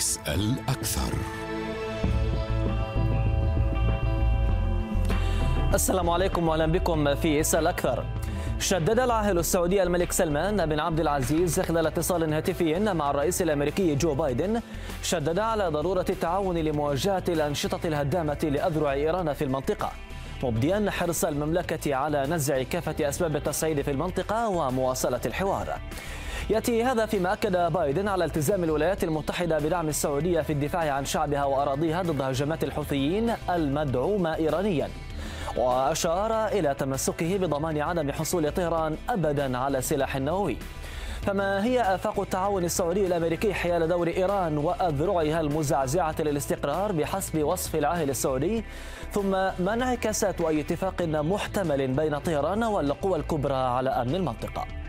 اسأل أكثر السلام عليكم وأهلا بكم في اسال أكثر. شدد العاهل السعودي الملك سلمان بن عبد العزيز خلال اتصال هاتفي مع الرئيس الأمريكي جو بايدن شدد على ضرورة التعاون لمواجهة الأنشطة الهدامة لأذرع إيران في المنطقة. مبديا حرص المملكة على نزع كافة أسباب التصعيد في المنطقة ومواصلة الحوار. يأتي هذا فيما أكد بايدن على التزام الولايات المتحدة بدعم السعودية في الدفاع عن شعبها وأراضيها ضد هجمات الحوثيين المدعومه ايرانيا. وأشار إلى تمسكه بضمان عدم حصول طهران أبدا على سلاح نووي فما هي آفاق التعاون السعودي الأمريكي حيال دور إيران وأذرعها المزعزعة للاستقرار بحسب وصف العاهل السعودي؟ ثم ما انعكاسات أي اتفاق محتمل بين طهران والقوى الكبرى على أمن المنطقة؟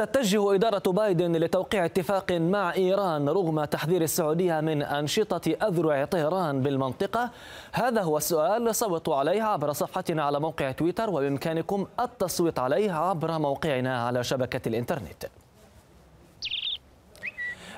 تتجه إدارة بايدن لتوقيع اتفاق مع إيران رغم تحذير السعودية من أنشطة أذرع طهران بالمنطقة؟ هذا هو السؤال صوتوا عليه عبر صفحتنا على موقع تويتر وبإمكانكم التصويت عليه عبر موقعنا على شبكة الإنترنت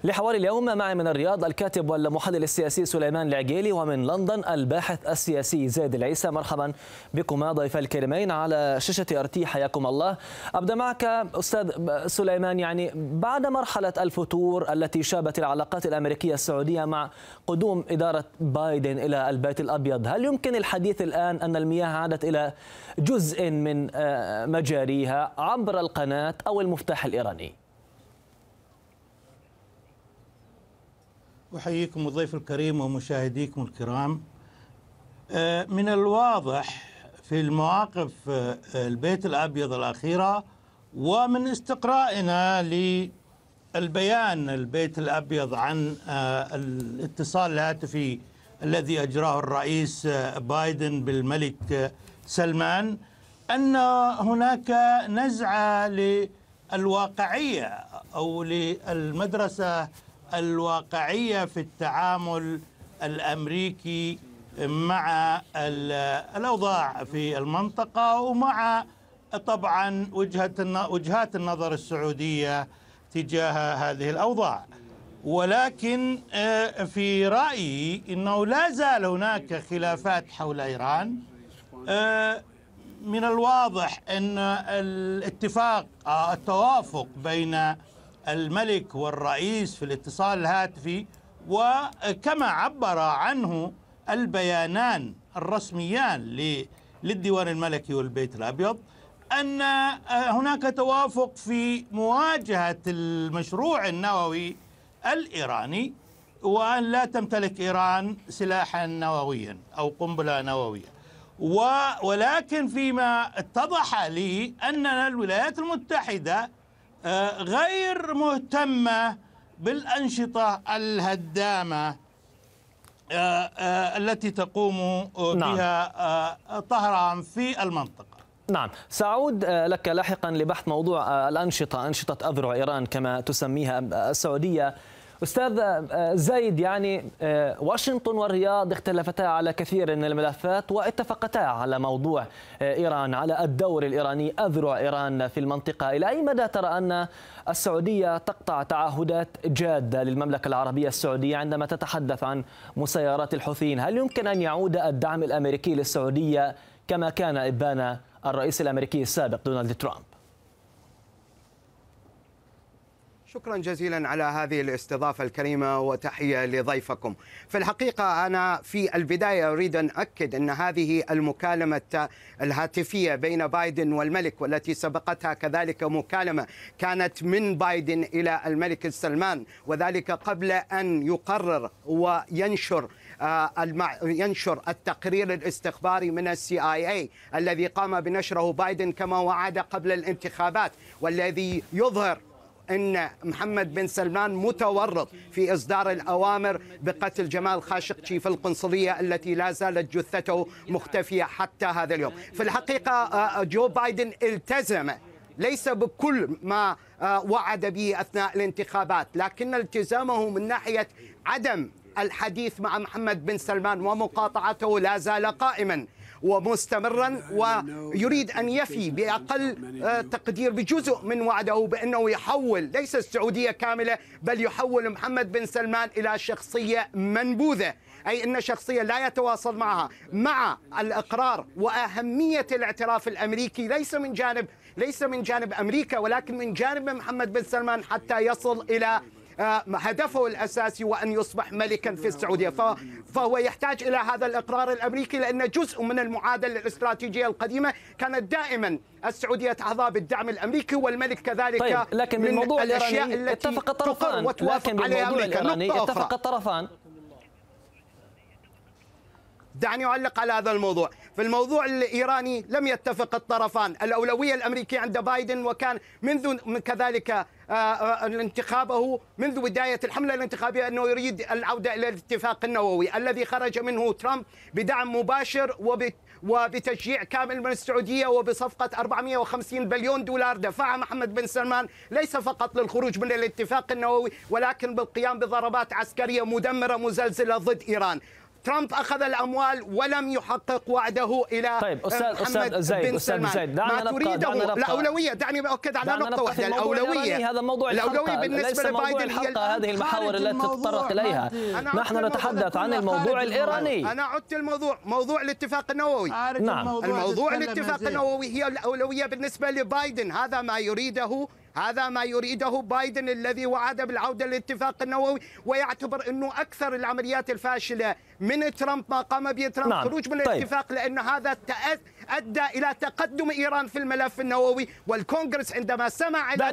لحوار اليوم معي من الرياض الكاتب والمحلل السياسي سليمان العقيلي ومن لندن الباحث السياسي زيد العيسى. مرحبا بكما ضيف الكريمين على شاشة أرتي. حياكم الله. أبدأ معك أستاذ سليمان. يعني بعد مرحلة الفتور التي شابت العلاقات الأمريكية السعودية مع قدوم إدارة بايدن إلى البيت الأبيض هل يمكن الحديث الآن أن المياه عادت إلى جزء من مجاريها عبر القناة أو المفتاح الإيراني؟ أحييكم الضيف الكريم ومشاهديكم الكرام. من الواضح في المواقف البيت الأبيض الأخيرة ومن استقرائنا للبيان البيت الأبيض عن الاتصال الهاتفي الذي أجراه الرئيس بايدن بالملك سلمان أن هناك نزعة للواقعية أو للمدرسة الواقعية في التعامل الأمريكي مع الأوضاع في المنطقة ومع طبعا وجهة وجهات النظر السعودية تجاه هذه الأوضاع. ولكن في رأيي إنه لا زال هناك خلافات حول إيران. من الواضح أن الاتفاق التوافق بين الملك والرئيس في الاتصال الهاتفي وكما عبر عنه البيانان الرسميان للديوان الملكي والبيت الأبيض أن هناك توافق في مواجهة المشروع النووي الإيراني وأن لا تمتلك إيران سلاحا نوويا أو قنبلة نووية. ولكن فيما اتضح لي ان الولايات المتحدة غير مهتمة بالأنشطة الهدامة التي تقوم بها طهران في المنطقة. نعم. سأعود لك لاحقا لبحث موضوع الأنشطة أنشطة أذرع إيران كما تسميها السعودية. أستاذ آه، زيد يعني آه، واشنطن والرياض اختلفتا على كثير من الملفات واتفقتا على موضوع آه، إيران على الدور الإيراني. أذرع إيران في المنطقة. إلى أي مدى ترى أن السعودية تقطع تعهدات جادة للمملكة العربية السعودية عندما تتحدث عن مسيرات الحوثيين؟ هل يمكن أن يعود الدعم الأمريكي للسعودية كما كان إبان الرئيس الأمريكي السابق دونالد ترامب؟ شكرا جزيلا على هذه الاستضافة الكريمة وتحية لضيفكم. في الحقيقة أنا في البداية أريد أن أكد أن هذه المكالمة الهاتفية بين بايدن والملك والتي سبقتها كذلك مكالمة كانت من بايدن إلى الملك سلمان وذلك قبل أن يقرر وينشر آه، ينشر التقرير الاستخباري من ال CIA الذي قام بنشره بايدن كما وعد قبل الانتخابات والذي يظهر إن محمد بن سلمان متورط في إصدار الأوامر بقتل جمال خاشقجي في القنصلية التي لا زالت جثته مختفية حتى هذا اليوم. في الحقيقة آه، جو بايدن التزم ليس بكل ما آه، وعد به أثناء الانتخابات، لكن التزامه من ناحية عدم الحديث مع محمد بن سلمان ومقاطعته لا زال قائما. ومستمرا ويريد أن يفي بأقل آه، تقدير بجزء من وعده بأنه يحول ليس السعودية كاملة بل يحول محمد بن سلمان إلى شخصية منبوذة. أي أن شخصية لا يتواصل معها. مع الإقرار وأهمية الاعتراف الأمريكي ليس من جانب ليس من جانب أمريكا ولكن من جانب محمد بن سلمان حتى يصل إلى هدفه الأساسي وأن يصبح ملكا في السعودية. فهو يحتاج إلى هذا الإقرار الأمريكي لأن جزء من المعادلة الاستراتيجية القديمة كانت دائما السعودية تحظى بالدعم الأمريكي والملك كذلك طيب لكن من بالموضوع الإيراني اتفق الطرفان. لكن بالموضوع الإيراني اتفق الطرفان. دعني أعلق على هذا الموضوع. في الموضوع الإيراني لم يتفق الطرفان. الأولوية الأمريكية عند بايدن وكان منذ كذلك آه، آه، انتخابه منذ بداية الحملة الانتخابية أنه يريد العودة إلى الاتفاق النووي. الذي خرج منه ترامب بدعم مباشر وبتشجيع كامل من السعودية وبصفقة 450 بليون دولار. دفعها محمد بن سلمان ليس فقط للخروج من الاتفاق النووي ولكن بالقيام بضربات عسكرية مدمرة مزلزلة ضد إيران. ترامب أخذ الأموال ولم يحقق وعده إلى طيب أستاذ أستاذ زيد أستاذ زيد دعنا ما تريده. دعنا نبقى الأولوية دعني أؤكد على نقطة واحدة. الأولوية هذا موضوع الأولوية بالنسبة لبايدن هي هذه المحاور التي تتطرق إليها. نحن نتحدث عن الموضوع الإيراني. أنا عدت الموضوع. موضوع الاتفاق النووي. نعم. الموضوع الاتفاق النووي هي الأولوية بالنسبة لبايدن. هذا ما يريده هذا ما يريده بايدن الذي وعد بالعودة للاتفاق النووي ويعتبر أنه أكثر العمليات الفاشلة من ترامب ما قام به ترامب نعم. خروج من طيب. الاتفاق لأن هذا أدى إلى تقدم إيران في الملف النووي والكونغرس عندما سمع إلى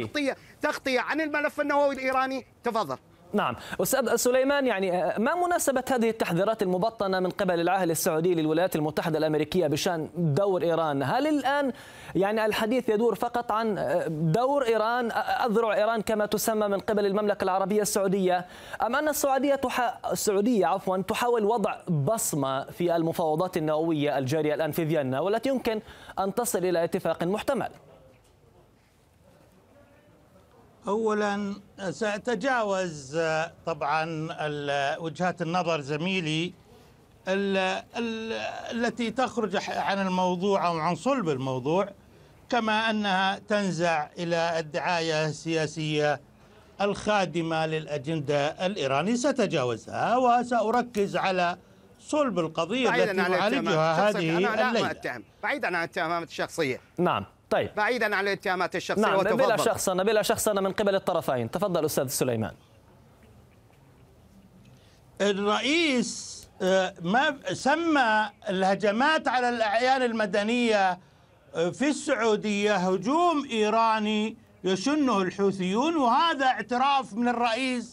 تغطية, تغطية عن الملف النووي الإيراني تفضل نعم. أستاذ سليمان يعني آه، ما مناسبة هذه التحذيرات المبطنة من قبل العاهل السعودي للولايات المتحدة الأمريكية بشأن دور إيران؟ هل الآن يعني الحديث يدور فقط عن آه، دور إيران أذرع إيران كما تسمى من قبل المملكة العربية السعودية أم أن السعودية تح... السعودية عفوا تحاول وضع بصمة في المفاوضات النووية الجارية الآن في فيينا والتي يمكن أن تصل إلى اتفاق محتمل؟ اولا سأتجاوز طبعا وجهات النظر زميلي التي تخرج عن الموضوع أو عن صلب الموضوع كما أنها تنزع إلى الدعاية السياسية الخادمة للأجندة الايرانيه ساتجاوزها وسأركز على صلب القضية التي نعالجها هذه الليلة. بعيدا عن الاتهامات الشخصية. نعم. طيب. بعيدا عن الاتهامات الشخصية. نعم وتفضل. بلا شخصنه بلا شخصنه من قبل الطرفين. تفضل أستاذ سليمان. الرئيس آه، ما سمى الهجمات على الأعيان المدنية آه، في السعودية هجوم إيراني يشنه الحوثيون وهذا اعتراف من الرئيس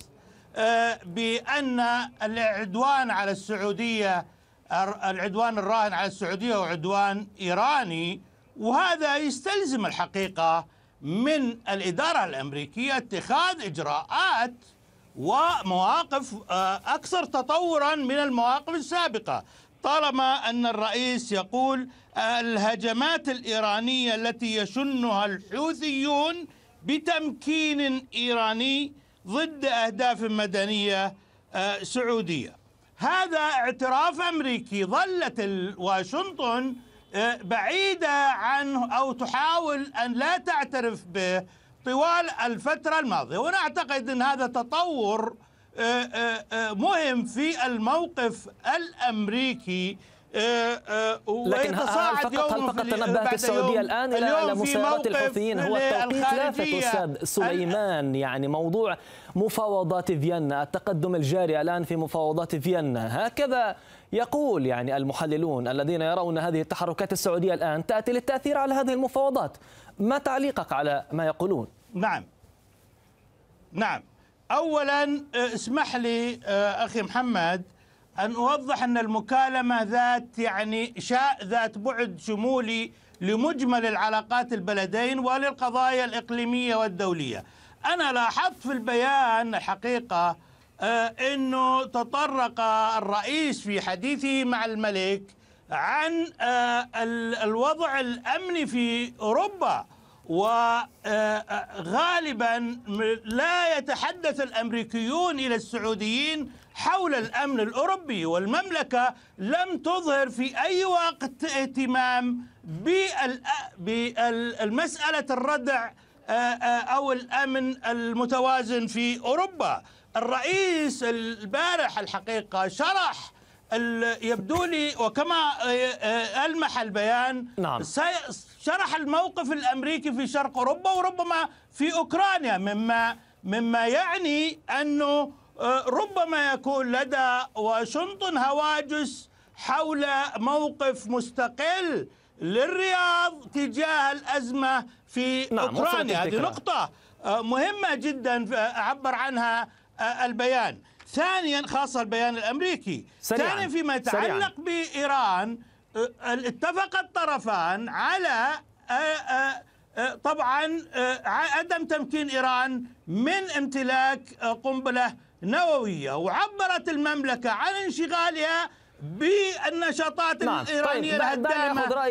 آه، بأن العدوان على السعودية العدوان الراهن على السعودية هو عدوان إيراني وهذا يستلزم الحقيقة من الإدارة الأمريكية اتخاذ إجراءات ومواقف آه، أكثر تطورا من المواقف السابقة. طالما أن الرئيس يقول الهجمات الإيرانية التي يشنها الحوثيون بتمكين إيراني ضد أهداف مدنية آه، سعودية. هذا اعتراف أمريكي. ظلت واشنطن آه، بعيدة عنه أو تحاول أن لا تعترف به طوال الفترة الماضية. وأنا أعتقد أن هذا تطور مهم في الموقف الأمريكي آه، آه، لكن هل فقط هل فقط تنبهت السعوديه الآن إلى مسيرات الحوثيين؟ هو التوقيت لافت أستاذ سليمان يعني موضوع مفاوضات فيينا التقدم الجاري الآن في مفاوضات فيينا. هكذا يقول يعني المحللون الذين يرون هذه التحركات السعودية الآن تأتي للتأثير على هذه المفاوضات. ما تعليقك على ما يقولون؟ نعم. نعم. اولا آه، اسمح لي أخي محمد أن أوضح أن المكالمة ذات يعني شاء ذات بعد شمولي لمجمل العلاقات البلدين وللقضايا الإقليمية والدولية. أنا لاحظت في البيان الحقيقة آه، أنه تطرق الرئيس في حديثه مع الملك عن آه، الوضع الأمني في أوروبا وغالبا آه، لا يتحدث الأمريكيون إلى السعوديين حول الأمن الأوروبي والمملكة لم تظهر في أي وقت اهتمام بالمسألة الردع آه، آه، أو الأمن المتوازن في أوروبا. الرئيس البارح الحقيقة شرح يبدو لي وكما آه، ألمح البيان نعم. شرح الموقف الأمريكي في شرق أوروبا وربما في أوكرانيا مما مما يعني أنه آه، ربما يكون لدى واشنطن هواجس حول موقف مستقل للرياض تجاه الأزمة في نعم أوكرانيا هذه نقطة آه، مهمة جدا عبر عنها آه، البيان. ثانيا خاصة البيان الأمريكي. سريعاً. ثانيا فيما يتعلق بإيران اتفق الطرفان على طبعا عدم تمكين إيران من امتلاك قنبلة نووية. وعبرت المملكة عن انشغالها بالنشاطات نعم. الإيرانية طيب. الهدامة لأذرع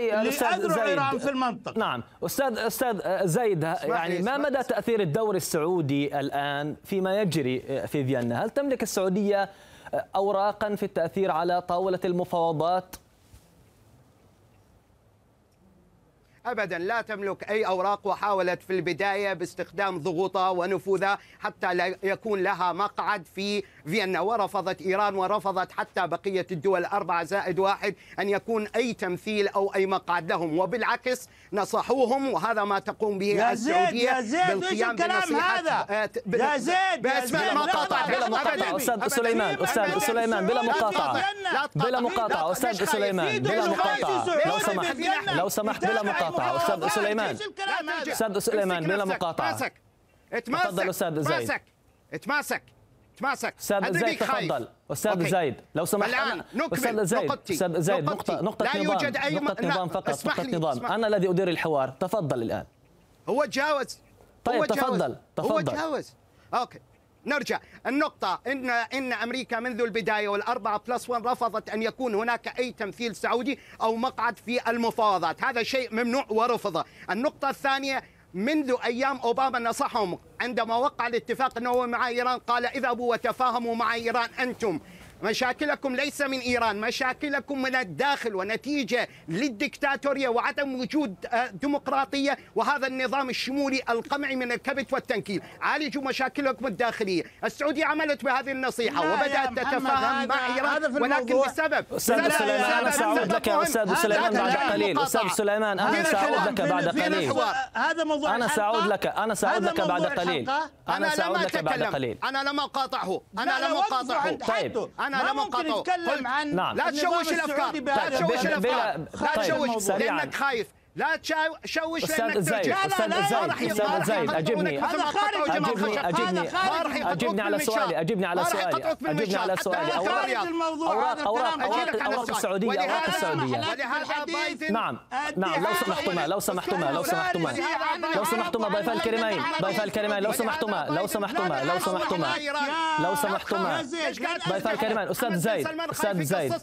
إيران في المنطقة نعم أستاذ أستاذ زيد يعني ما مدى تأثير الدور السعودي الآن فيما يجري في فيينا هل تملك السعودية أوراقا في التأثير على طاولة المفاوضات ابدا لا تملك أي أوراق وحاولت في البداية باستخدام ضغوطها ونفوذها حتى لا يكون لها مقعد في فيينا ورفضت إيران ورفضت حتى بقية الدول الاربعه زائد واحد أن يكون أي تمثيل أو أي مقعد لهم. وبالعكس نصحوهم وهذا ما تقوم به يا السعودية يا زيد بالقيام الكلام هذا. آه، يا زيد باسماء مقاطعه بلا مقاطعة. أستاذ سليمان أستاذ سليمان بلا مقاطعة. بلا مقاطعة أستاذ سليمان بلا مقاطعة. لو سمحت لو سمحت بلا مقاطعة. أستاذ سليمان. أستاذ سليمان بلا مقاطعة. تفضل أستاذ زيد اتماسك. تماسك أستاذ زيد تفضل. أستاذ زيد لو سمحت الآن نكمل. أستاذ زيد أستاذ زيد نقطة نقطة لا نظام يوجد أي نقطة نظام فقط نقطة نظام. أنا الذي أدير الحوار. تفضل الآن. هو تجاوز طيب تفضل تفضل هو تجاوز okay. نرجع النقطة إن إن أمريكا منذ البداية والأربعة plus 1 رفضت أن يكون هناك أي تمثيل سعودي أو مقعد في المفاوضات. هذا شيء ممنوع ورفضه النقطة الثانية منذ أيام أوباما نصحهم عندما وقع الاتفاق النووي مع إيران قال اذهبوا وتفاهموا مع إيران أنتم. مشاكلكم ليس من إيران مشاكلكم من الداخل ونتيجة للدكتاتورية وعدم وجود آه، ديمقراطية وهذا النظام الشمولي القمعي من الكبت والتنكيل. عالجوا مشاكلكم الداخلية. السعودية عملت بهذه النصيحة وبدأت تتفاهم مع إيران ولكن بسبب أستاذ سليمان أنا سأعود لك يا أستاذ سليمان بعد قليل. أستاذ سليمان أنا سأعود لك بعد قليل. هذا موضوع أنا سأعود لك أنا سأعود لك بعد قليل. أنا سأعود لك بعد قليل. أنا لم أقاطعه. أنا لم أقاطعه. طيب. أنا لم اقاطعه نتكلم عن نعم. لا تشوش الأفكار. لا تشوش الأفكار. لا تشوش. لأنك خايف. لا تشوش أستاذ زيد أستاذ زيد أستاذ زيد اجبني اجبني اجبني اجبني على سؤالي اجبني على سؤالي اجبني على سؤالي اوراق اوراق اوراق اوراق السعوديه اوراق السعوديه نعم نعم لو سمحتما لو سمحتما لو سمحتما لو سمحتما ضيفا الكريمين ضيفا الكريمين لو سمحتما لو سمحتما لو سمحتما لو سمحتما ضيفا الكريمين أستاذ زيد أستاذ زيد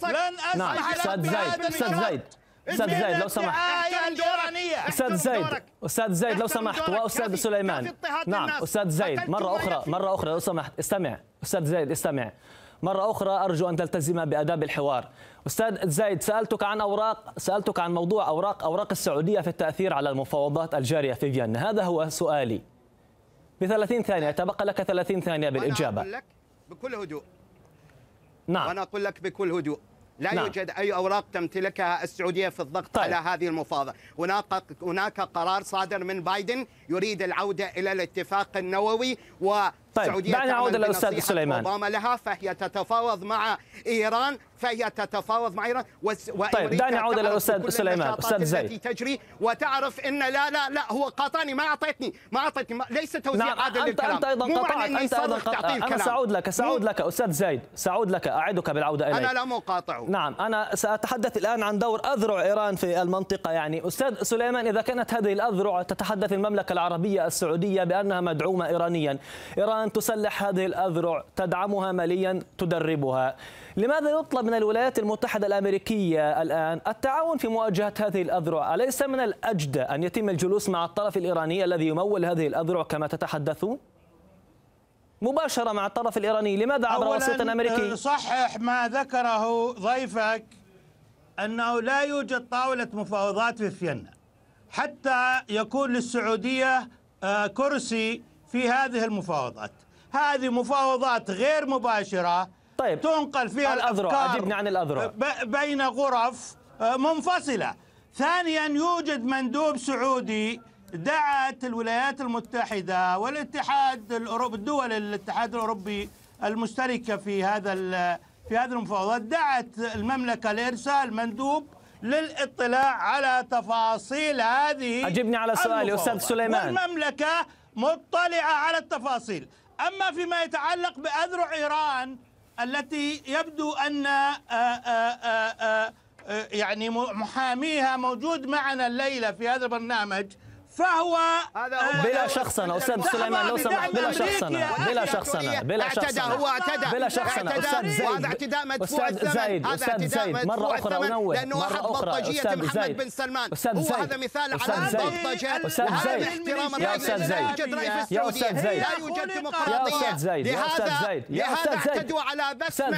نعم أستاذ زيد أستاذ زيد أستاذ زيد لو سمحت. أستاذ زيد أستاذ زيد لو سمحت. واستاذ سليمان نعم أستاذ زيد مرة أخرى مرة أخرى لو سمحت. استمع. أستاذ زيد استمع. مرة أخرى أرجو أن تلتزم بآداب الحوار. أستاذ زيد سألتك عن أوراق سألتك عن موضوع أوراق أوراق السعودية في التأثير على المفاوضات الجارية في فيينا. هذا هو سؤالي. ب 30 ثانية تبقى لك 30 ثانية بالإجابة. أنا أقول لك بكل هدوء. نعم. وأنا أقول لك بكل هدوء. لا نعم. يوجد أي أوراق تمتلكها السعودية في الضغط طيب. على هذه المفاوضة، هناك هناك قرار صادر من بايدن يريد العودة إلى الاتفاق النووي والسعوديه دعني أعود تعمل إلى الأستاذ بنصيحة سليمان. أوباما لها فهي تتفاوض مع إيران فهي تتفاوض مع إيران وأمريكا دعني أعود إلى تعرف الأستاذ بكل سليمان. النشاطات أستاذ التي زيد. تجري وتعرف إن لا لا لا هو قاطعني ما أعطيتني ما أعطيتني ليس توزيع نعم عادل أيضا مو معنى قطعت صرخ تعطيه قطعت أنا الكلام. سأعود لك سأعود مو- لك أستاذ زيد سأعود لك أعدك بالعودة إليك أنا لا مقاطعه نعم أنا سأتحدث الآن عن دور أذرع إيران في المنطقة يعني أستاذ سليمان إذا كانت هذه الأذرع تتحدث المملكة العربية السعودية بأنها مدعومة إيرانيا إيران تسلح هذه الأذرع تدعمها ماليا تدربها. لماذا يطلب من الولايات المتحدة الأمريكية الآن التعاون في مواجهة هذه الأذرع؟ أليس من الأجدى أن يتم الجلوس مع الطرف الإيراني الذي يمول هذه الأذرع كما تتحدثون؟ مباشرة مع الطرف الإيراني لماذا عبر وسيط أمريكي آه، صحح ما ذكره ضيفك أنه لا يوجد طاولة مفاوضات في فيينا. حتى يكون للسعودية آه، كرسي في هذه المفاوضات هذه مفاوضات غير مباشرة طيب. تنقل فيها الأذرع، أجبني عن الأذرع. بين غرف آه، منفصلة ثانيا يوجد مندوب سعودي دعت الولايات المتحدة والاتحاد الأوروبي الدول الاتحاد الأوروبي المشتركة في هذا ال- في هذه المفاوضات دعت المملكة لإرسال مندوب للاطلاع على تفاصيل هذه أجبني على سؤالي. أستاذ سليمان. والمملكة مطلعة على التفاصيل. أما فيما يتعلق بأذرع إيران التي يبدو أن آه، آه، آه، يعني محاميها موجود معنا الليلة في هذا البرنامج. فهو هذا هو- آه، بلا شخصنة أستاذ دعوة سليمان لو سمحت بلا يا بلا أخي. شخصنة بلا اعتدى شخصنة هو اعتدى. بلا شخصنة اعتدى. أستاذ زيد وهذا اعتداء مدفوع الثمن. زيد هذا اعتداء زيد مدفوع مرة أخرى الثمن. أنوه لأنه احد أستاذ محمد زيد بن سلمان. هو زيد هذا مثال على زيد البلطجة أستاذ وهذا زيد احترام يا الرئيس. أستاذ لا زيد يوجد رئيس يا السعودية. أستاذ زيد لا يوجد أستاذ زيد يا لهذا زيد يا لهذا أستاذ زيد اعتدوا على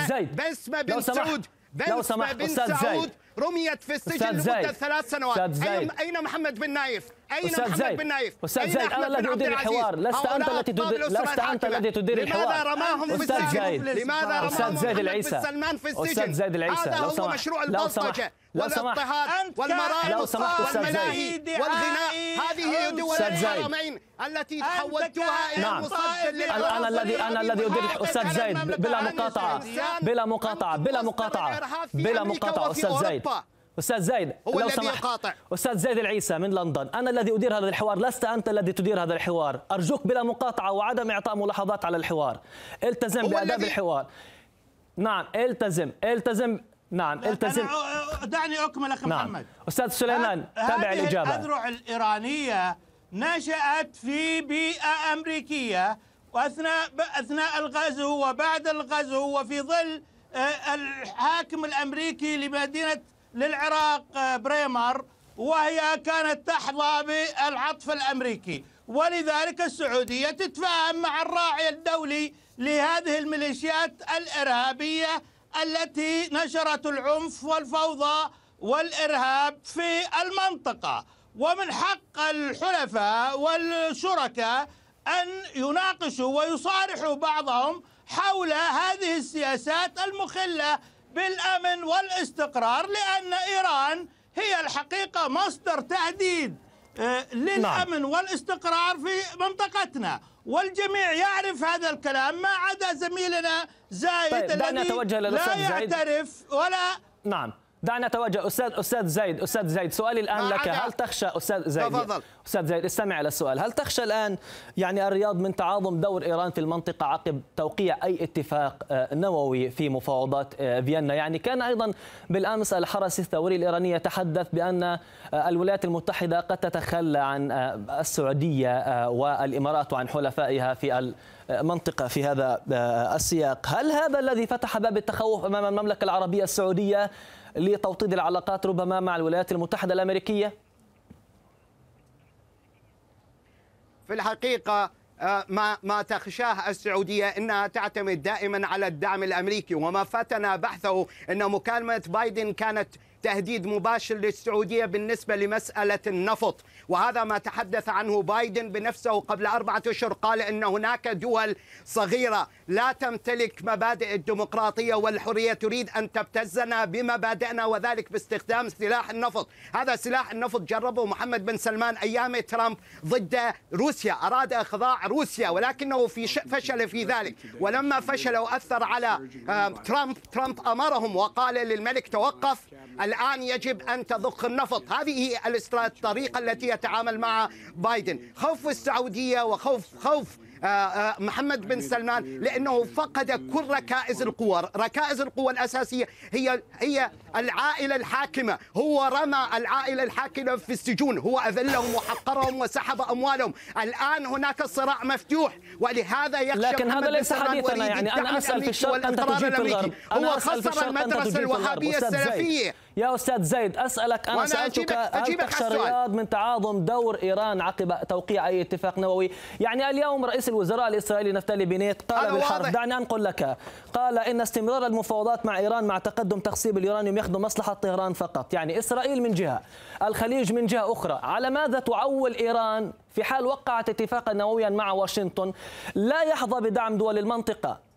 زيد بسمة لو بن. سعود لو بسمة سمحت بن سعود. زيد. رميت في السجن زيد. ثلاث سنوات زيد. أين محمد بن نايف أين أستاذ محمد زيد. بن نايف؟ أستاذ أين زيد بن الذي العزيز؟ الحوار لست أنت هؤلاء التي تدير لست الحاكمة. الذي تدير الحوار. لماذا رماهم السجن؟ زيد لماذا رماهم أستاذ زيد العيسى. سلمان في السجن. أستاذ زيد العيسى هذا لو هو سمحت. مشروع لو سمحت. البلطجة لو سمحت. والاضطهاد أستاذ زيد. والملاهي والغناء. هذه دول. الحرمين التي أنت حولتها إلى نعم. مصدر أنا الذي أنا الذي أدير أستاذ زيد بلا مقاطعة. بلا مقاطعة. بلا مقاطعة. بلا مقاطعة أستاذ زيد أستاذ زيد هو لو الذي سمحت. يقاطع. أستاذ زيد العيسى من لندن أنا الذي أدير هذا الحوار لست أنت الذي تدير هذا الحوار. أرجوك بلا مقاطعة وعدم إعطاء ملاحظات على الحوار. التزم هو بآداب الذي- الحوار. نعم التزم التزم نعم التزم. دعني أكمل أخي نعم. محمد. أستاذ سليمان تابع هذه الإجابة الأذرع الإيرانية نشأت في بيئة أمريكية وأثناء أثناء الغزو وبعد الغزو وفي ظل آه، الحاكم الأمريكي لمدينة للعراق آه، بريمر وهي كانت تحظى بالعطف الأمريكي. ولذلك السعودية تتفاهم مع الراعي الدولي لهذه الميليشيات الإرهابية التي نشرت العنف والفوضى والإرهاب في المنطقة. ومن حق الحلفاء والشركاء أن يناقشوا ويصارحوا بعضهم حول هذه السياسات المخلة بالأمن والاستقرار لأن إيران هي الحقيقة مصدر تهديد آه، للأمن والاستقرار في منطقتنا. والجميع يعرف هذا الكلام ما عدا زميلنا زايد طيب، الذي لا. يعترف ولا نعم. دعنا نتوجه. أستاذ أستاذ زيد أستاذ زيد سؤالي الآن لك. هل تخشى أستاذ زيد تفضل. أستاذ زيد استمع إلى السؤال. هل تخشى الآن يعني الرياض من تعاظم دور إيران في المنطقة عقب توقيع أي اتفاق آه، نووي في مفاوضات آه، فيينا؟ يعني كان أيضا بالأمس الحرس الثوري الإيراني يتحدث بأن آه، الولايات المتحدة قد تتخلى عن السعودية والإمارات وعن حلفائها في المنطقة في هذا السياق. هل هذا الذي فتح باب التخوف أمام المملكة العربية السعودية لتوطيد العلاقات ربما مع الولايات المتحدة الأمريكية؟ في الحقيقة آه، ما ما تخشاه السعودية إنها تعتمد دائما على الدعم الأمريكي وما فاتنا بحثه إن مكالمة بايدن كانت تهديد مباشر للسعودية بالنسبة لمسألة النفط. وهذا ما تحدث عنه بايدن بنفسه قبل أربعة أشهر. قال أن هناك دول صغيرة لا تمتلك مبادئ الديمقراطية والحرية. تريد أن تبتزنا بمبادئنا وذلك باستخدام سلاح النفط. هذا سلاح النفط جربه محمد بن سلمان أيام ترامب ضد روسيا. أراد إخضاع روسيا ولكنه في فشل في ذلك. ولما فشل وأثر على آه، ترامب ترامب أمرهم وقال للملك توقف. الآن يجب أن تضخ النفط. هذه هي الطريقة التي يتعامل مع بايدن. خوف السعودية وخوف خوف آه، آه، محمد بن سلمان لأنه فقد كل ركائز القوى، ركائز القوى الأساسية هي هي العائلة الحاكمة، هو رمى العائلة الحاكمة في السجون، هو أذلهم وحقرهم وسحب أموالهم، الآن هناك صراع مفتوح. ولهذا يخشى لكن هذا ليس حديثنا يعني أنا أسأل في الشرق أنت تجيب في الغرب، هو خسر المدرسة الوهابية السلفية. يا أستاذ زيد أسألك أنا سألتك هل تخشى الرياض من تعاظم دور إيران عقب توقيع أي اتفاق نووي؟ يعني اليوم رئيس الوزراء الإسرائيلي نفتالي بنيت قال بالحرف دعني أنقل لك. قال إن استمرار المفاوضات مع إيران مع تقدم تخصيب اليورانيوم يخدم مصلحة طهران فقط، يعني إسرائيل من جهة، الخليج من جهة أخرى، على ماذا تعول إيران في حال وقعت اتفاقا نوويا مع واشنطن؟ لا يحظى بدعم دول المنطقة.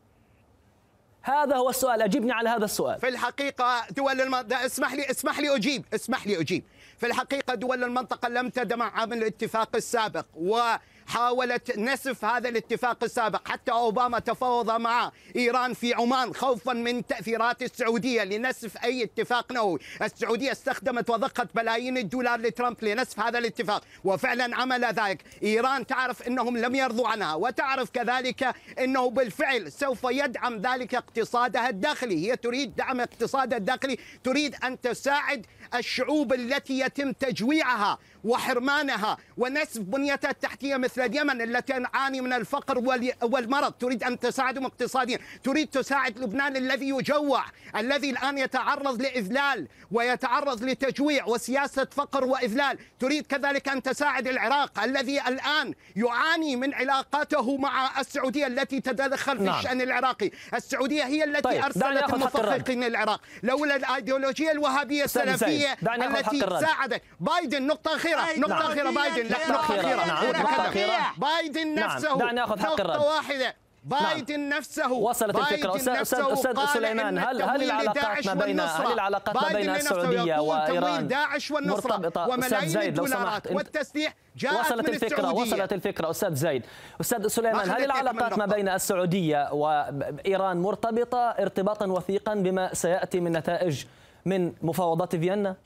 هذا هو السؤال اجبني على هذا السؤال. في الحقيقة دول المنطقة اسمح لي اسمح لي أجيب اسمح لي أجيب. في الحقيقة دول المنطقة لم تدمع من الاتفاق السابق و حاولت نسف هذا الاتفاق السابق. حتى أوباما تفاوض مع إيران في عمان خوفا من تأثيرات السعودية لنسف أي اتفاق نووي. السعودية استخدمت وضخت بلايين الدولار لترامب لنسف هذا الاتفاق وفعلا عمل ذلك. إيران تعرف أنهم لم يرضوا عنها وتعرف كذلك أنه بالفعل سوف يدعم ذلك اقتصادها الداخلي. هي تريد دعم اقتصادها الداخلي تريد أن تساعد الشعوب التي يتم تجويعها وحرمانها ونسف بنيتها التحتية مثل اليمن التي تعاني من الفقر والمرض. تريد أن تساعدهم اقتصاديا. تريد تساعد لبنان الذي يجوع الذي الآن يتعرض لإذلال ويتعرض لتجويع وسياسة فقر وإذلال. تريد كذلك أن تساعد العراق الذي الآن يعاني من علاقاته مع السعودية التي تتدخل في نعم. الشأن العراقي. السعودية هي التي طيب. أرسلت المفخخين للعراق. لولا الأيديولوجية الوهابية السلفية التي ساعدت. بايدن نقطة أخيرة أخيرة نقطة أخيرة بايدن. نقطة أخيرة. نقطة أخيرة بايدن نفسه. دعني آخذ حق الرد. واحدة. بايدن نعم. نفسه. وصلت الفكرة. أستاذ أستاذ سليمان هل هل العلاقات ما بين هل العلاقات ما بين السعودية وإيران؟ داعش والنصرة. وملايين الدولارات والتسليح جاءت وصلت من الفكرة السعودية. وصلت الفكرة. أستاذ زيد أستاذ سليمان هل العلاقات ما بين السعودية وإيران مرتبطة ارتباطا وثيقا بما سيأتي من نتائج من مفاوضات فيينا؟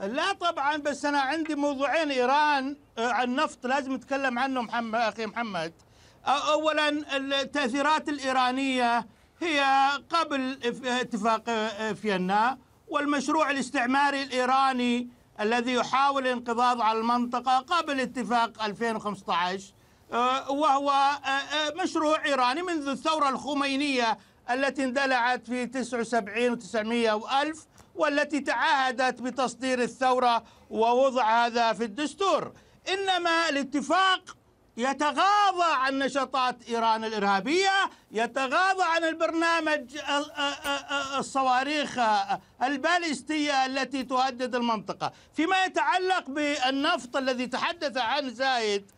لا طبعا بس أنا عندي موضوعين. إيران آه، عن النفط لازم نتكلم عنه محمد أخي محمد. اولا التأثيرات الإيرانية هي قبل اتفاق آه، فيينا والمشروع الاستعماري الإيراني الذي يحاول الانقضاض على المنطقة قبل اتفاق 2015 آه، وهو مشروع إيراني منذ الثورة الخمينية التي اندلعت في 79 و900 و1000 والتي تعهدت بتصدير الثورة ووضع هذا في الدستور. إنما الاتفاق يتغاضى عن نشاطات إيران الإرهابية يتغاضى عن البرنامج الصواريخ البالستية التي تهدد المنطقة. فيما يتعلق بالنفط الذي تحدث عنه زايد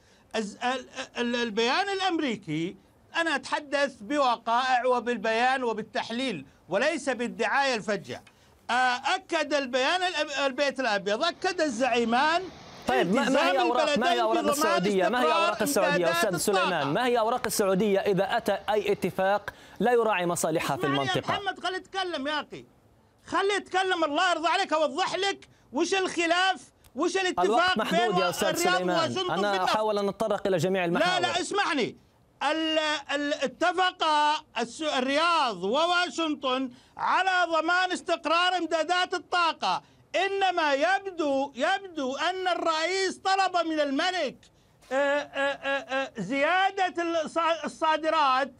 البيان الأمريكي أنا أتحدث بوقائع وبالبيان وبالتحليل وليس بالدعاية الفجة. أكد البيان البيت الأبيض أكد الزعيمان طيب ما, ما هي اوراق ما هي أوراق السعودية؟ ما هي أوراق السعودية أستاذ سليمان؟ ما هي أوراق السعودية إذا أتى أي اتفاق لا يراعي مصالحها في المنطقة؟ يا محمد خلي يتكلم يا أخي خلي يتكلم الله يرضى عليك أوضح لك وش الخلاف وش الاتفاق الوقت محدود يا أستاذ سليمان أنا أحاول أن أتطرق إلى جميع المحاور لا لا اسمعني اتفق الرياض وواشنطن على ضمان استقرار امدادات الطاقة. إنما يبدو يبدو أن الرئيس طلب من الملك آه، آه، آه، زيادة الصادرات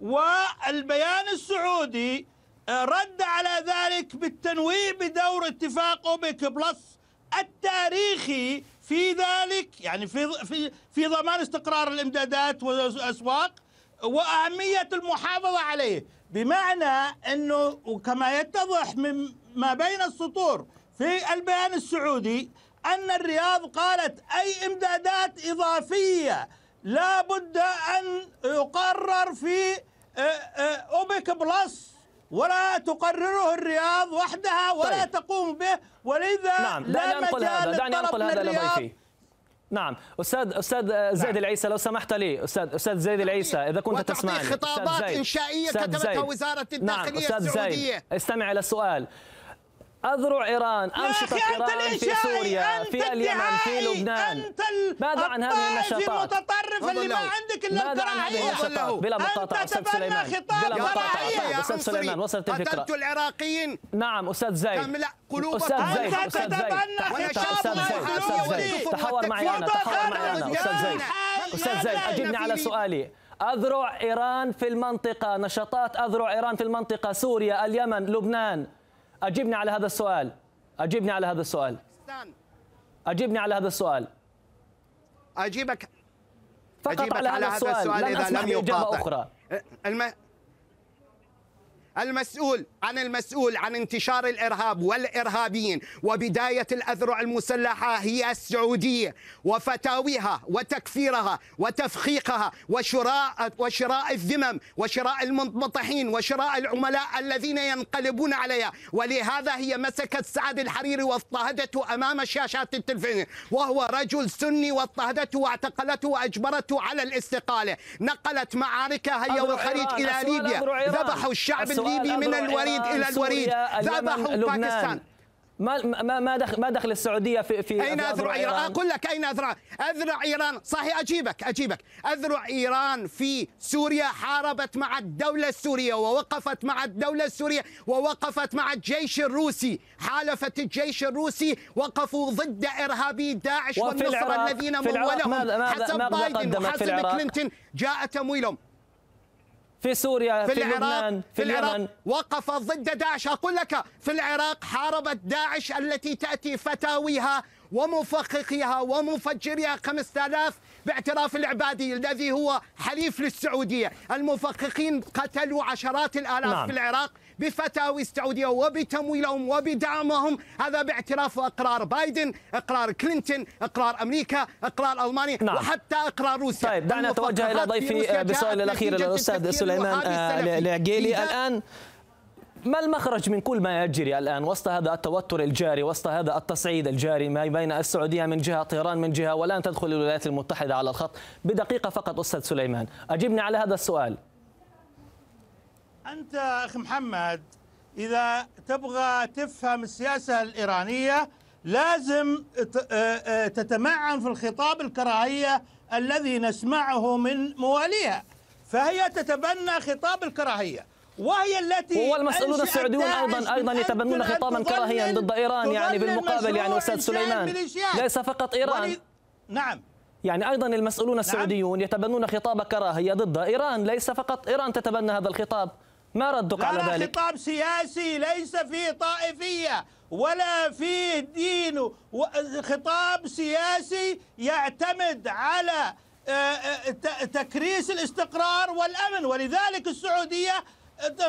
والبيان السعودي رد على ذلك بالتنويه بدور اتفاق اوبك بلس التاريخي في ذلك يعني في في في ضمان استقرار الإمدادات والأسواق وأهمية المحافظة عليه بمعنى إنه وكما يتضح من ما بين السطور في البيان السعودي أن الرياض قالت أي إمدادات إضافية لا بد أن يقرر في أوبك بلس ولا تقرره الرياض وحدها ولا طيب. تقوم به ولذا نعم لا مجال هذا دعني أنقل هذا لضيفي نعم أستاذ أستاذ زيد نعم. العيسى لو سمحت لي أستاذ أستاذ زيد العيسى إذا كنت تسمعني خطابات إنشائية كتبتها وزارة الداخليه نعم. أستاذ السعوديه زيد. استمع إلى السؤال أذرع إيران أنشطة إيران في سوريا في اليمن في لبنان. ماذا عن هذه النشاطات؟ المتطرف اللي ما عندك إلا ماذا عن هذه النشاطات؟ بلا مقاطعة أستاذ سليمان. بلا مقاطعة أستاذ سليمان. وصلت الفكرة قتلت العراقيين. نعم أستاذ زيد. أستاذ زيد. أستاذ زيد. أستاذ زيد. تحاور معي أنا. تحاور معي أنا أستاذ زيد. أستاذ زيد أجبني على سؤالي. أذرع إيران في المنطقة. نشاطات أذرع إيران في المنطقة. سوريا اليمن لبنان. أجبني على هذا السؤال. أجبني على هذا السؤال. أجبني على هذا السؤال. أجيبك. فقط أجيبك على, هذا السؤال, السؤال لم إذا لم يقاطع. أخرى. الم... المسؤول عن المسؤول عن انتشار الإرهاب والإرهابيين وبداية الأذرع المسلحة هي السعودية وفتاويها وتكفيرها وتفخيخها وشراء وشراء الذمم وشراء المنطحين وشراء العملاء الذين ينقلبون عليها. ولهذا هي مسكت سعد الحريري واضطهدته أمام شاشات التلفزيون وهو رجل سني واضطهدته واعتقلته وأجبرته على الاستقالة. نقلت معاركها هي والخليج إلى ليبيا. ذبحوا الشعب الليبي من الوريد إلى الوريد. ذبحوا باكستان. ما ما ما دخل ما دخل السعودية في في أين أذرع إيران؟ أقول لك أين أذرع. أذرع إيران. صحيح أجيبك أجيبك. أذرع إيران في سوريا حاربت مع الدولة السورية ووقفت مع الدولة السورية ووقفت مع الجيش الروسي. حالفت الجيش الروسي وقفوا ضد إرهابي داعش والنصر الذين مولهم حسب بايدن وحسب كلينتون جاء تمويلهم في سوريا في, في العراق في, في اليمن. وقف ضد داعش. أقول لك في العراق حاربت داعش التي تأتي فتاويها ومفخخها ومفجرها 5000 باعتراف العبادي الذي هو حليف للسعودية المفخخين قتلوا عشرات الآلاف نعم. في العراق بفتاوي السعودية وبتمويلهم وبدعمهم هذا باعتراف وإقرار بايدن إقرار كلينتون إقرار أمريكا إقرار ألمانيا نعم. وحتى إقرار روسيا طيب دعنا نتوجه إلى ضيفي بسؤال الأخير الأستاذ سليمان آه، العقيلي الآن ما المخرج من كل ما يجري الآن وسط هذا التوتر الجاري وسط هذا التصعيد الجاري ما بين السعودية من جهة طيران من جهة والآن تدخل الولايات المتحدة على الخط. بدقيقة فقط أستاذ سليمان أجبني على هذا السؤال. أنت أخي محمد إذا تبغى تفهم السياسة الإيرانية لازم تتمعن في الخطاب الكراهية الذي نسمعه من مواليها فهي تتبنى خطاب الكراهية. وهي التي هو المسؤولون السعوديون أيضا أيضا يتبنون خطابا كراهيا ضد إيران يعني بالمقابل يعني أستاذ سليمان. ليس فقط إيران. نعم. يعني أيضا المسؤولون نعم. السعوديون يتبنون خطاب كراهية ضد إيران. ليس فقط إيران تتبنى هذا الخطاب. ما ردك على ذلك؟ خطاب سياسي ليس فيه طائفية ولا فيه دين. خطاب سياسي يعتمد على آه، آه، تكريس الاستقرار والأمن. ولذلك السعودية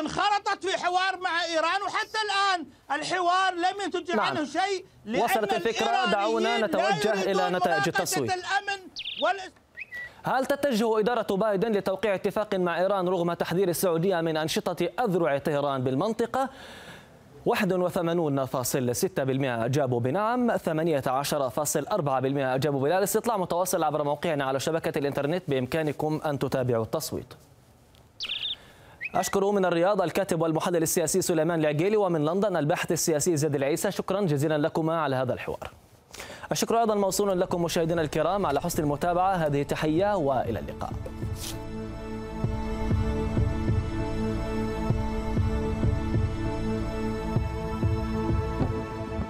انخرطت في حوار مع إيران وحتى الآن الحوار لم ينتج نعم. عنه شيء وصلت الفكرة دعونا نتوجه إلى نتائج التصويت الأمن وال... هل تتجه إدارة بايدن لتوقيع اتفاق مع إيران رغم تحذير السعودية من أنشطة أذرع طهران بالمنطقة؟ 81.6% أجابوا بنعم 18.4% أجابوا بلا الاستطلاع متواصل عبر موقعنا على شبكة الإنترنت بإمكانكم أن تتابعوا التصويت أشكر من الرياض الكاتب والمحلل السياسي سليمان العقيلي ومن لندن الباحث السياسي زيد العيسى. شكرا جزيلا لكما على هذا الحوار. الشكر أيضا موصول لكم مشاهدينا الكرام على حسن المتابعة. هذه تحية وإلى اللقاء.